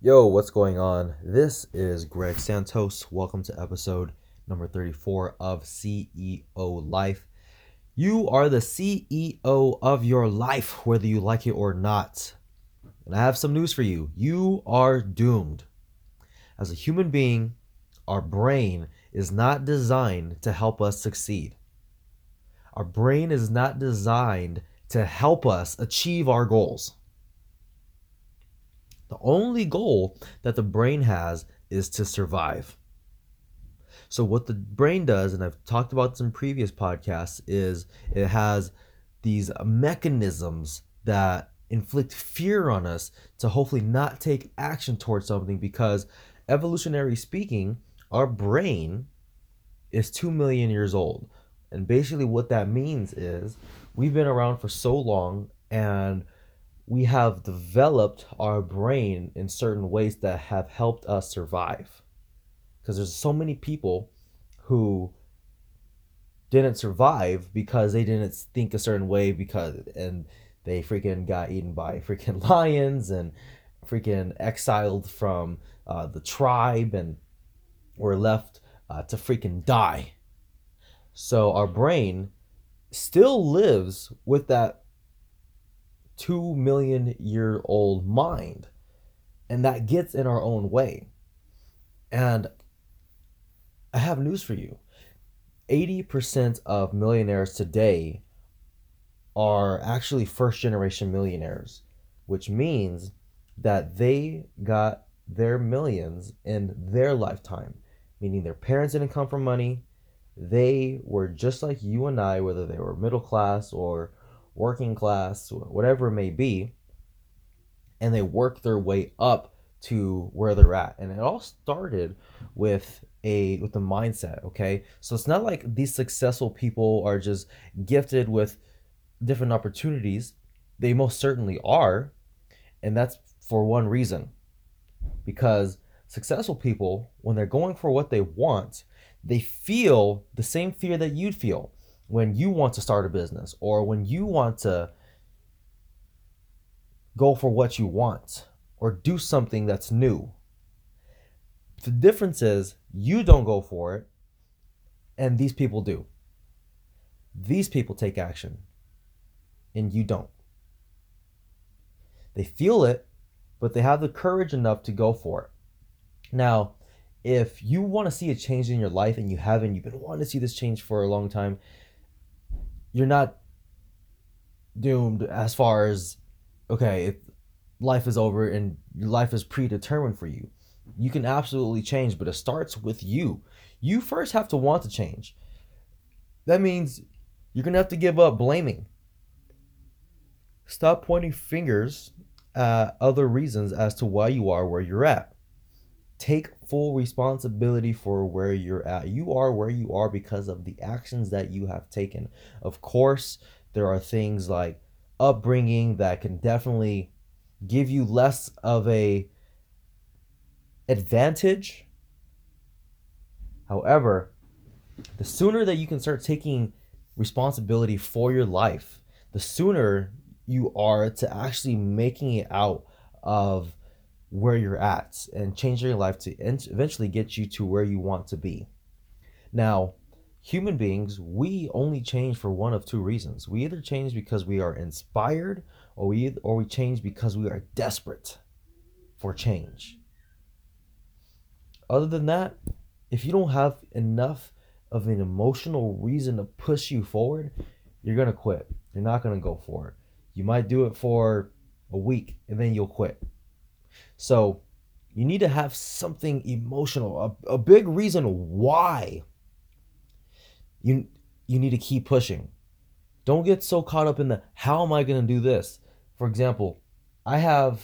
Yo, what's going on? This is Greg Santos. Welcome to episode number 34 of CEO Life. You are the CEO of your life, whether you like it or not. And I have some news for you. You are doomed. As a human being, our brain is not designed to help us succeed. Our brain is not designed to help us achieve our goals. The only goal that the brain has is to survive. So, what the brain does, and I've talked about this in previous podcasts, is it has these mechanisms that inflict fear on us to hopefully not take action towards something because, evolutionary speaking, our brain is 2 million years old. And basically, what that means is we've been around for so long and we have developed our brain in certain ways that have helped us survive. Because there's so many people who didn't survive because they didn't think a certain way because and they freaking got eaten by freaking lions and freaking exiled from uh, the tribe and were left uh, to freaking die. So our brain still lives with that 2 million year old mind. And that gets in our own way. And I have news for you 80% of millionaires today are actually first generation millionaires, which means that they got their millions in their lifetime, meaning their parents didn't come from money. They were just like you and I, whether they were middle class or working class, whatever it may be, and they work their way up to where they're at. And it all started with a with the mindset, okay? So it's not like these successful people are just gifted with different opportunities. They most certainly are, and that's for one reason. Because successful people when they're going for what they want, they feel the same fear that you'd feel when you want to start a business or when you want to go for what you want or do something that's new. The difference is you don't go for it and these people do. These people take action and you don't. They feel it, but they have the courage enough to go for it. Now, if you want to see a change in your life and you haven't, you've been wanting to see this change for a long time, you're not doomed as far as okay, if life is over and your life is predetermined for you. You can absolutely change, but it starts with you. You first have to want to change. That means you're going to have to give up blaming. Stop pointing fingers at other reasons as to why you are where you're at. Take full responsibility for where you're at. You are where you are because of the actions that you have taken. Of course, there are things like upbringing that can definitely give you less of a advantage. However, the sooner that you can start taking responsibility for your life, the sooner you are to actually making it out of where you're at and changing your life to eventually get you to where you want to be. Now, human beings, we only change for one of two reasons. We either change because we are inspired or we or we change because we are desperate for change. Other than that, if you don't have enough of an emotional reason to push you forward, you're going to quit. You're not going to go for it. You might do it for a week and then you'll quit. So you need to have something emotional, a, a big reason why you you need to keep pushing. Don't get so caught up in the how am I going to do this? For example, I have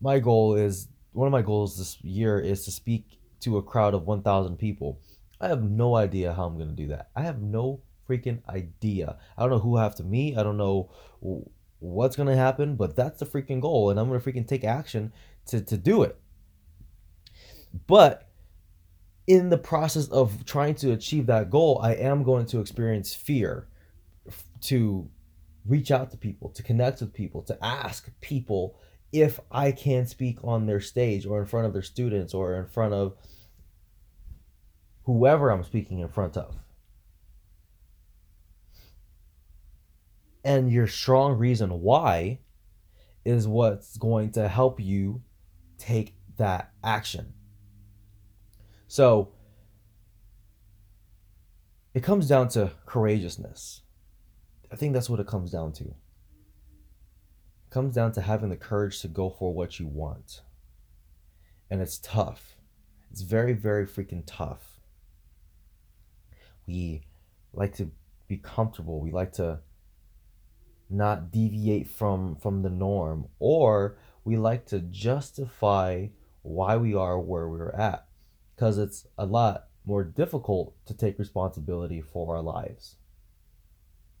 my goal is one of my goals this year is to speak to a crowd of 1,000 people. I have no idea how I'm going to do that. I have no freaking idea. I don't know who I have to meet. I don't know what's to happen, but that's the freaking goal. And I'm to freaking take action to, to do it. But in the process of trying to achieve that goal, I am going to experience fear to reach out to people, to connect with people, to ask people if I can't speak on their stage or in front of their students or in front of whoever I'm speaking in front of. And your strong reason why is what's going to help you take that action. So it comes down to courageousness. I think that's what it comes down to. It comes down to having the courage to go for what you want. And it's tough. It's very, very freaking tough. We like to be comfortable. We like to not deviate from from the norm or we like to justify why we are where we're at because it's a lot more difficult to take responsibility for our lives.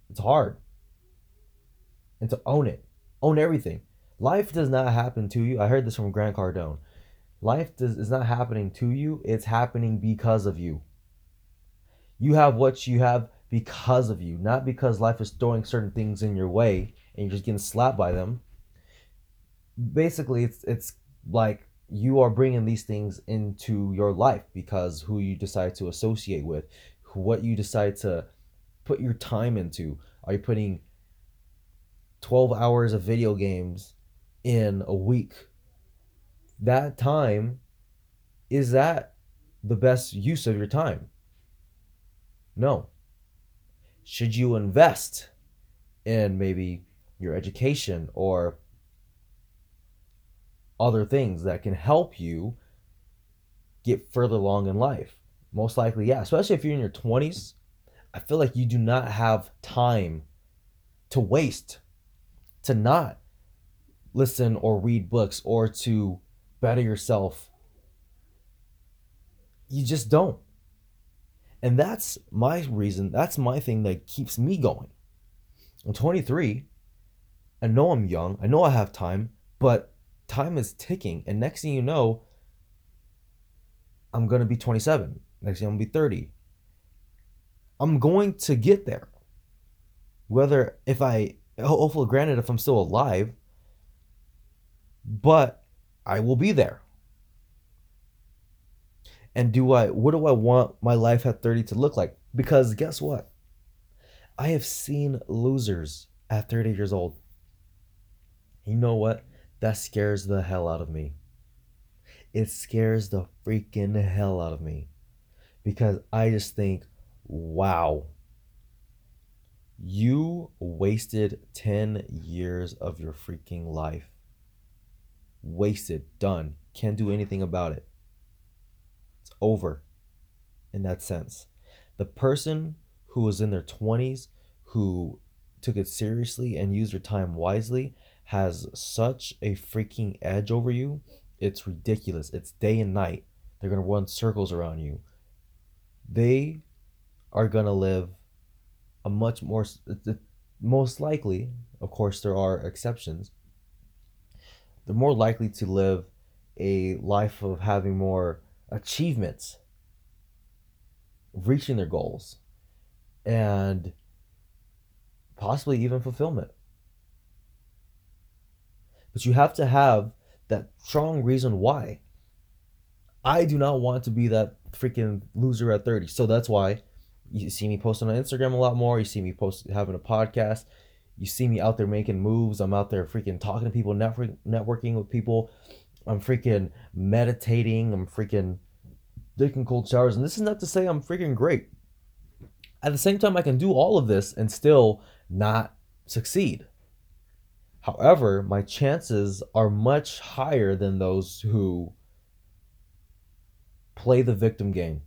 It's hard. And to own it. Own everything. Life does not happen to you. I heard this from grant cardone. Life does, is not happening to you. It's happening because of you. You have what you have because of you, not because life is throwing certain things in your way and you're just getting slapped by them. Basically, it's it's like you are bringing these things into your life because who you decide to associate with, what you decide to put your time into. Are you putting 12 hours of video games in a week? That time is that the best use of your time? No should you invest in maybe your education or other things that can help you get further along in life? Most likely, yeah. Especially if you're in your 20s, I feel like you do not have time to waste, to not listen or read books or to better yourself. You just don't. And that's my reason, that's my thing that keeps me going. I'm 23. I know I'm young. I know I have time, but time is ticking. And next thing you know, I'm going to be 27. Next thing I'm going to be 30. I'm going to get there. Whether if I, hopefully, granted, if I'm still alive, but I will be there and do I what do I want my life at 30 to look like? Because guess what? I have seen losers at 30 years old. You know what? That scares the hell out of me. It scares the freaking hell out of me. Because I just think, wow, you wasted 10 years of your freaking life. Wasted, done. Can't do anything about it over in that sense. The person who was in their 20s, who took it seriously and used their time wisely, has such a freaking edge over you. It's ridiculous. It's day and night. They're going to run circles around you. They are going to live a much more, most likely, of course, there are exceptions. They're more likely to live a life of having more achievements, reaching their goals, and possibly even fulfillment. But you have to have that strong reason why. I do not want to be that freaking loser at 30. So that's why you see me posting on Instagram a lot more. You see me post having a podcast. You see me out there making moves. I'm out there freaking talking to people, network, networking with people. I'm freaking meditating. I'm freaking taking cold showers. And this is not to say I'm freaking great. At the same time, I can do all of this and still not succeed. However, my chances are much higher than those who play the victim game,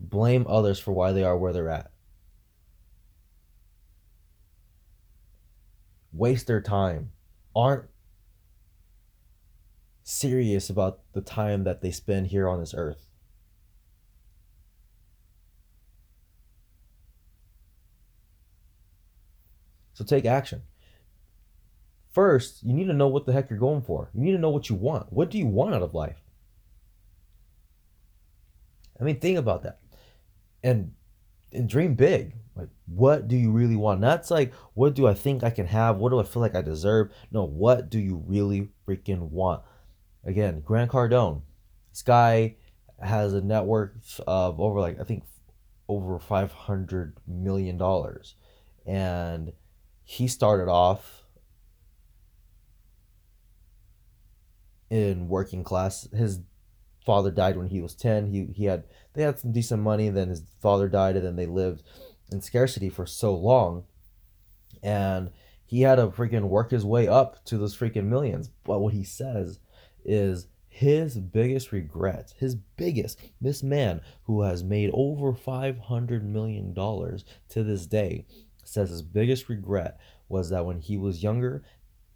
blame others for why they are where they're at, waste their time, aren't serious about the time that they spend here on this earth. So take action. First, you need to know what the heck you're going for. You need to know what you want. What do you want out of life? I mean, think about that. And and dream big. Like, what do you really want? That's like, what do I think I can have? What do I feel like I deserve? No, what do you really freaking want? Again, Grant Cardone. This guy has a net worth of over like I think over five hundred million dollars, and he started off in working class. His father died when he was 10 he, he had they had some decent money then his father died and then they lived in scarcity for so long and he had to freaking work his way up to those freaking millions but what he says is his biggest regret his biggest this man who has made over 500 million dollars to this day says his biggest regret was that when he was younger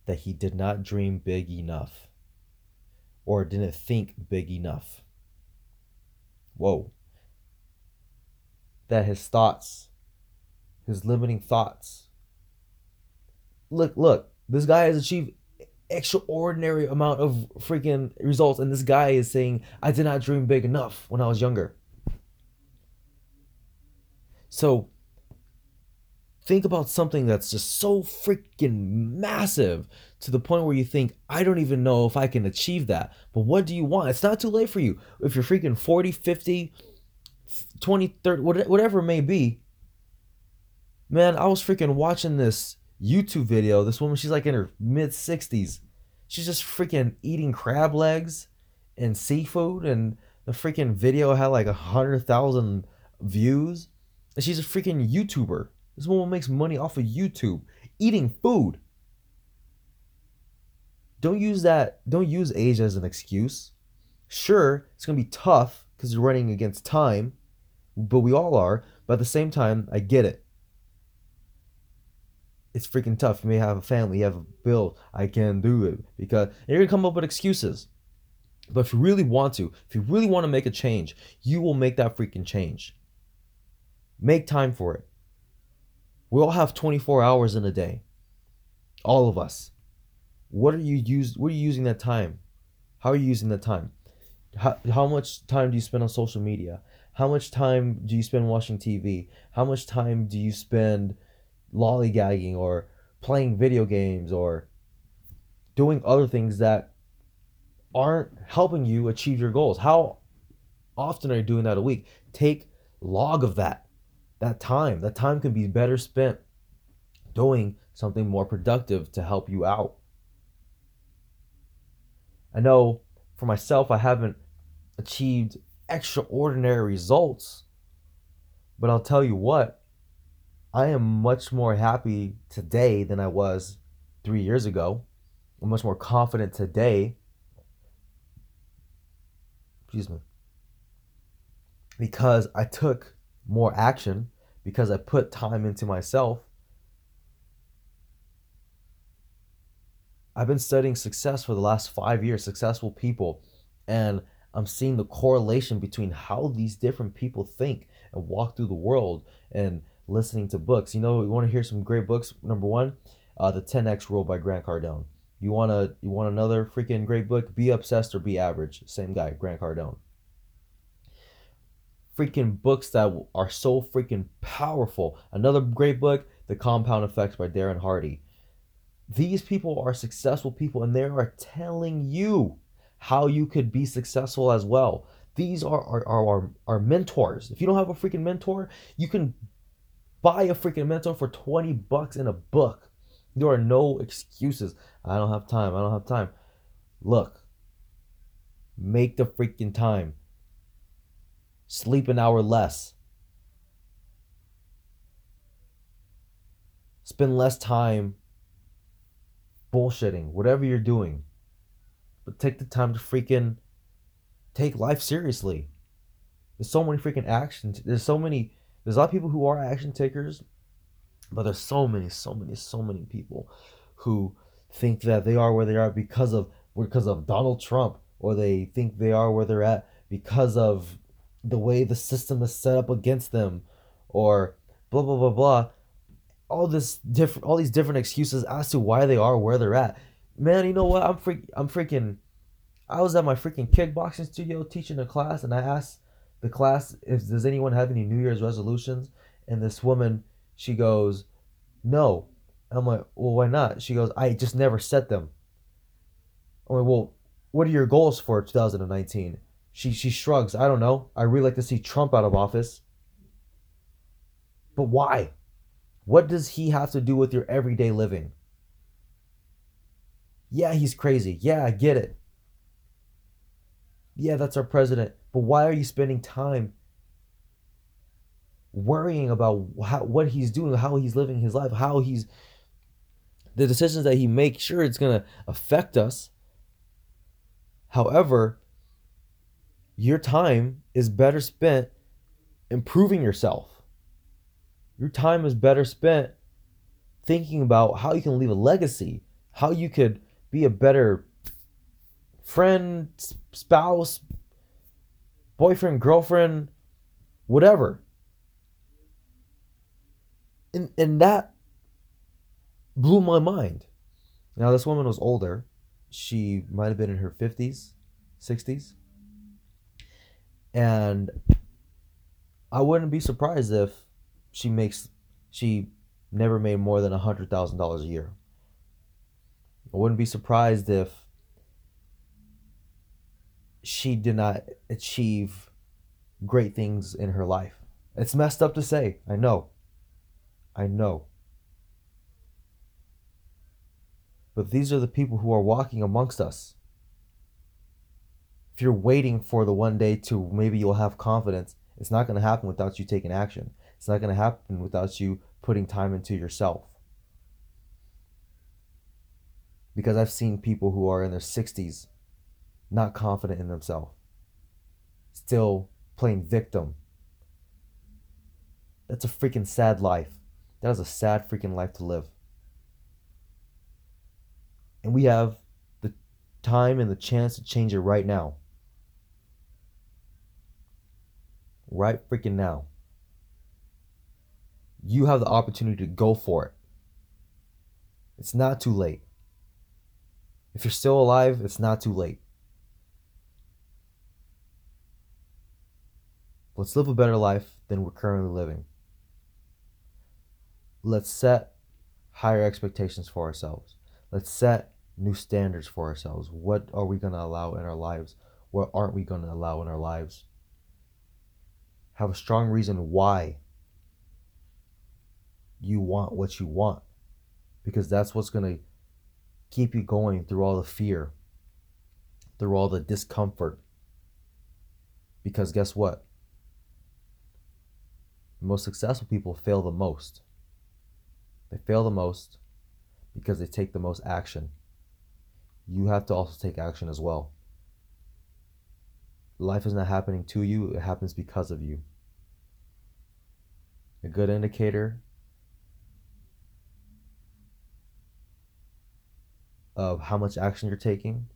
that he did not dream big enough or didn't think big enough. Whoa. That his thoughts, his limiting thoughts. Look, look, this guy has achieved extraordinary amount of freaking results and this guy is saying I did not dream big enough when I was younger. So think about something that's just so freaking massive to the point where you think, I don't even know if I can achieve that. But what do you want? It's not too late for you. If you're freaking 40, 50, 20, 30, whatever it may be. Man, I was freaking watching this YouTube video. This woman, she's like in her mid 60s. She's just freaking eating crab legs and seafood. And the freaking video had like a 100,000 views. And she's a freaking YouTuber. This woman makes money off of YouTube eating food. Don't use that. Don't use age as an excuse. Sure, it's gonna be tough because you're running against time, but we all are. But at the same time, I get it. It's freaking tough. You may have a family, you have a bill. I can't do it because you're gonna come up with excuses. But if you really want to, if you really want to make a change, you will make that freaking change. Make time for it. We all have 24 hours in a day. All of us. What are you use what are you using that time? How are you using that time? How, how much time do you spend on social media? How much time do you spend watching TV? How much time do you spend lollygagging or playing video games or doing other things that aren't helping you achieve your goals? How often are you doing that a week? Take log of that that time. That time can be better spent doing something more productive to help you out. I know for myself, I haven't achieved extraordinary results, but I'll tell you what, I am much more happy today than I was three years ago. I'm much more confident today. Excuse me. Because I took more action because I put time into myself. I've been studying success for the last five years, successful people, and I'm seeing the correlation between how these different people think and walk through the world and listening to books. You know, you want to hear some great books. Number one, uh, the 10x Rule by Grant Cardone. You want to you want another freaking great book? Be obsessed or be average. Same guy, Grant Cardone freaking books that are so freaking powerful. Another great book, The Compound Effects by Darren Hardy. These people are successful people and they are telling you how you could be successful as well. These are our, our, our mentors. If you don't have a freaking mentor, you can buy a freaking mentor for 20 bucks in a book. There are no excuses. I don't have time. I don't have time. Look, make the freaking time Sleep an hour less. Spend less time bullshitting, whatever you're doing. But take the time to freaking take life seriously. There's so many freaking actions. There's so many. There's a lot of people who are action takers, but there's so many, so many, so many people who think that they are where they are because of because of Donald Trump, or they think they are where they're at because of the way the system is set up against them or blah blah blah blah. All this different all these different excuses as to why they are where they're at. Man you know what? I'm freak i'm freaking i was at my freaking kickboxing studio teaching a class and i asked the class, does anyone have any New Year's resolutions? And this woman, she goes, no. I'm like, well, why not? She goes, I just never set them. I'm like, well, what are your goals for 2019? She she shrugs. I don't know. I really like to see Trump out of office. But why? What does he have to do with your everyday living? Yeah, he's crazy. Yeah, I get it. Yeah, that's our president. But why are you spending time worrying about how, what he's doing, how he's living his life, how he's the decisions that he makes? Sure, it's going to affect us. However, your time is better spent improving yourself. Your time is better spent thinking about how you can leave a legacy, how you could be a better friend, spouse, boyfriend, girlfriend, whatever. And and that blew my mind. Now this woman was older. She might have been in her 50s, 60s. And I wouldn't be surprised if she makes she never made more than a hundred thousand dollars a year. I wouldn't be surprised if she did not achieve great things in her life. It's messed up to say. I know. I know. But these are the people who are walking amongst us. If you're waiting for the one day to maybe you'll have confidence, it's not going to happen without you taking action. It's not going to happen without you putting time into yourself. Because I've seen people who are in their 60s not confident in themselves, still playing victim. That's a freaking sad life. That is a sad freaking life to live. And we have the time and the chance to change it right now. Right freaking now. You have the opportunity to go for it. It's not too late. If you're still alive, it's not too late. Let's live a better life than we're currently living. Let's set higher expectations for ourselves. Let's set new standards for ourselves. What are we going to allow in our lives? What aren't we going to allow in our lives? Have a strong reason why you want what you want because that's what's going to keep you going through all the fear, through all the discomfort. Because guess what? The most successful people fail the most. They fail the most because they take the most action. You have to also take action as well. Life is not happening to you, it happens because of you. A good indicator of how much action you're taking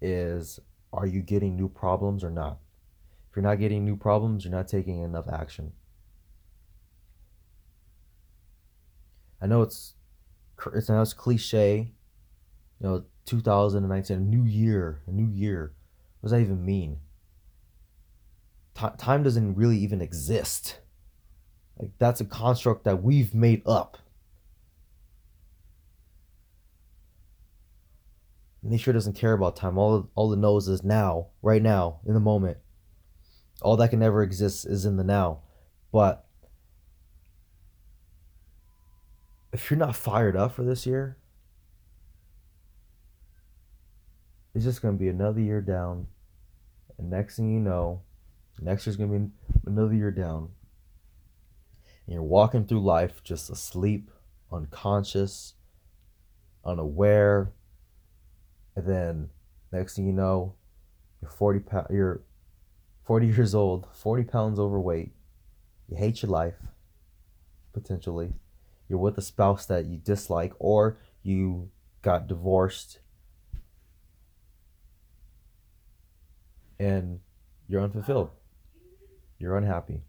is are you getting new problems or not? If you're not getting new problems, you're not taking enough action. I know it's it's now it's cliche, you know, 2019, a new year, a new year. What does that even mean? T- time doesn't really even exist. Like that's a construct that we've made up. Nature doesn't care about time. All all it knows is now, right now, in the moment. All that can ever exist is in the now. But if you're not fired up for this year, it's just gonna be another year down. And next thing you know, next year's gonna be another year down. And you're walking through life just asleep, unconscious, unaware, and then next thing you know, you're 40 pounds, you're 40 years old, 40 pounds overweight. You hate your life, potentially. You're with a spouse that you dislike, or you got divorced and you're unfulfilled. You're unhappy.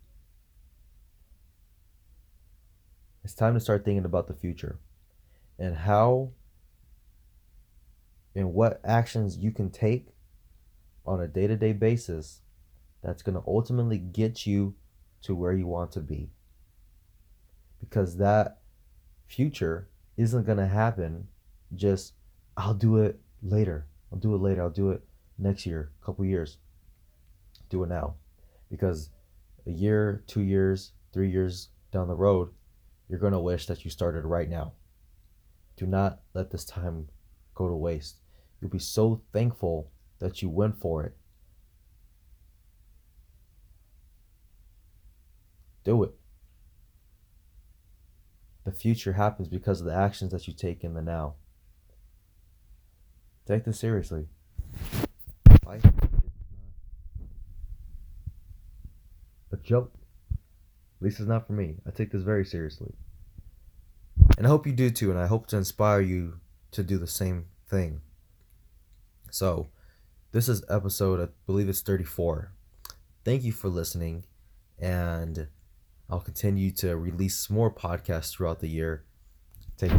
It's time to start thinking about the future and how and what actions you can take on a day to day basis that's going to ultimately get you to where you want to be. Because that future isn't going to happen just, I'll do it later. I'll do it later. I'll do it next year, a couple years. Do it now. Because a year, two years, three years down the road, you're going to wish that you started right now. Do not let this time go to waste. You'll be so thankful that you went for it. Do it. The future happens because of the actions that you take in the now. Take this seriously. Life a joke. At least it's not for me. I take this very seriously. And I hope you do too, and I hope to inspire you to do the same thing. So, this is episode, I believe it's 34. Thank you for listening, and I'll continue to release more podcasts throughout the year. Take